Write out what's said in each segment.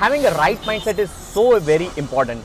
having a right mindset is so very important.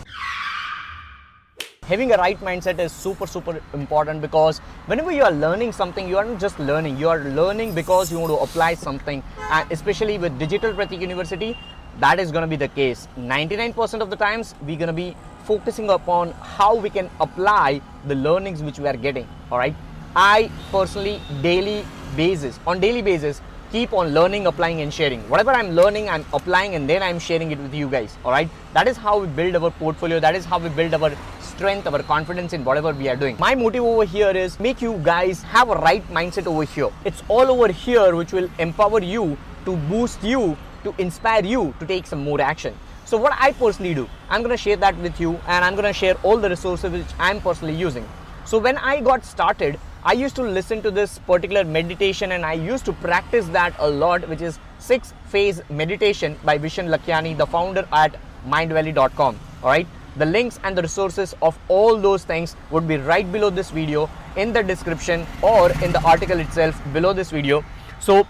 Having a right mindset is super super important because whenever you are learning something you are not just learning you are learning because you want to apply something. And especially with digital pratik university that is going to be the case. 99% of the times we're going to be focusing upon how we can apply the learnings which we are getting all right? I personally daily basis on daily basis keep on learning applying and sharing whatever i'm learning i'm applying and then i'm sharing it with you guys all right that is how we build our portfolio that is how we build our strength, our confidence in whatever we are doing. My motive over here is make you guys have a right mindset over here. It's all over here which will empower you to boost you, to inspire you to take some more action. So what I personally do, I'm gonna share that with you and I'm gonna share all the resources which I'm personally using. So when I got started, I used to listen to this particular meditation and I used to practice that a lot, which is six phase meditation by Vishen Lakhiani, the founder at mindvalley.com. All right. The links and the resources of all those things would be right below this video in the description or in the article itself below this video. So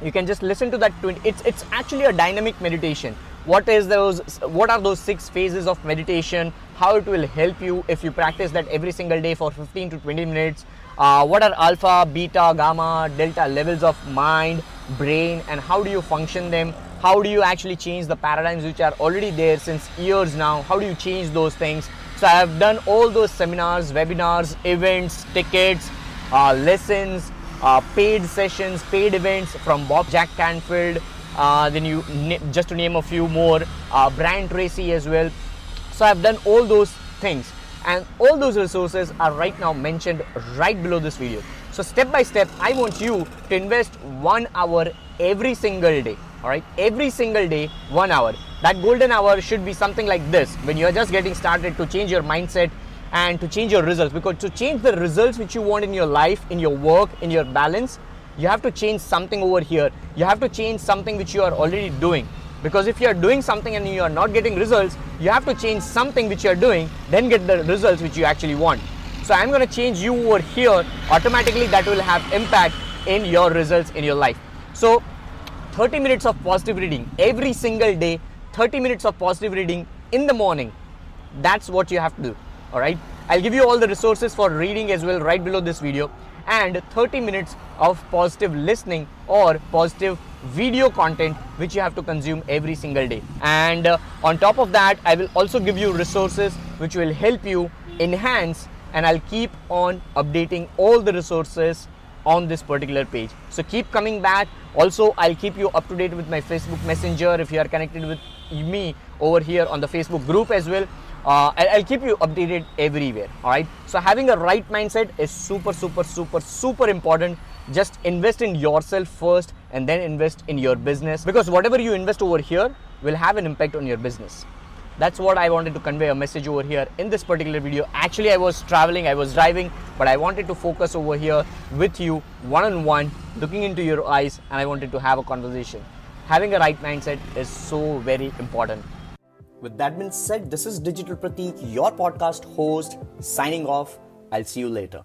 you can just listen to that. It's, it's actually a dynamic meditation. What is those? What are those six phases of meditation? How it will help you if you practice that every single day for 15 to 20 minutes. Uh, what are alpha, beta, gamma, delta levels of mind, brain, and how do you function them? how do you actually change the paradigms which are already there since years now how do you change those things so i have done all those seminars webinars events tickets uh, lessons uh, paid sessions paid events from bob jack canfield uh, then you just to name a few more uh, brian tracy as well so i've done all those things. And all those resources are right now mentioned right below this video. So step by step i want you to invest one hour every single day. All right every single day one hour. That golden hour should be something like this. When you're just getting started to change your mindset and to change your results. Because to change the results which you want in your life in your work in your balance you have to change something over here. You have to change something which you are already doing because if you are doing something and you are not getting results you have to change something which you are doing then get the results which you actually want. So i'm going to change you over here. Automatically that will have impact in your results in your life. So 30 minutes of positive reading. Every single day 30 minutes of positive reading in the morning. That's what you have to do. All right? I'll give you all the resources for reading as well right below this video. And 30 minutes of positive listening or positive video content which you have to consume every single day and uh, on top of that i will also give you resources which will help you enhance and i'll keep on updating all the resources on this particular page. So keep coming back. Also, I'll keep you up to date with my Facebook Messenger if you are connected with me over here on the Facebook group as well. Uh, I'll keep you updated everywhere. All right. So having a right mindset is super, super, super, super important. Just invest in yourself first and then invest in your business because whatever you invest over here will have an impact on your business that's what I wanted to convey a message over here in this particular video. Actually, I was traveling, I was driving, but I wanted to focus over here with you one on one, looking into your eyes, and I wanted to have a conversation. Having a right mindset is so very important. With that being said, this is Digital Pratik, your podcast host, signing off. I'll see you later.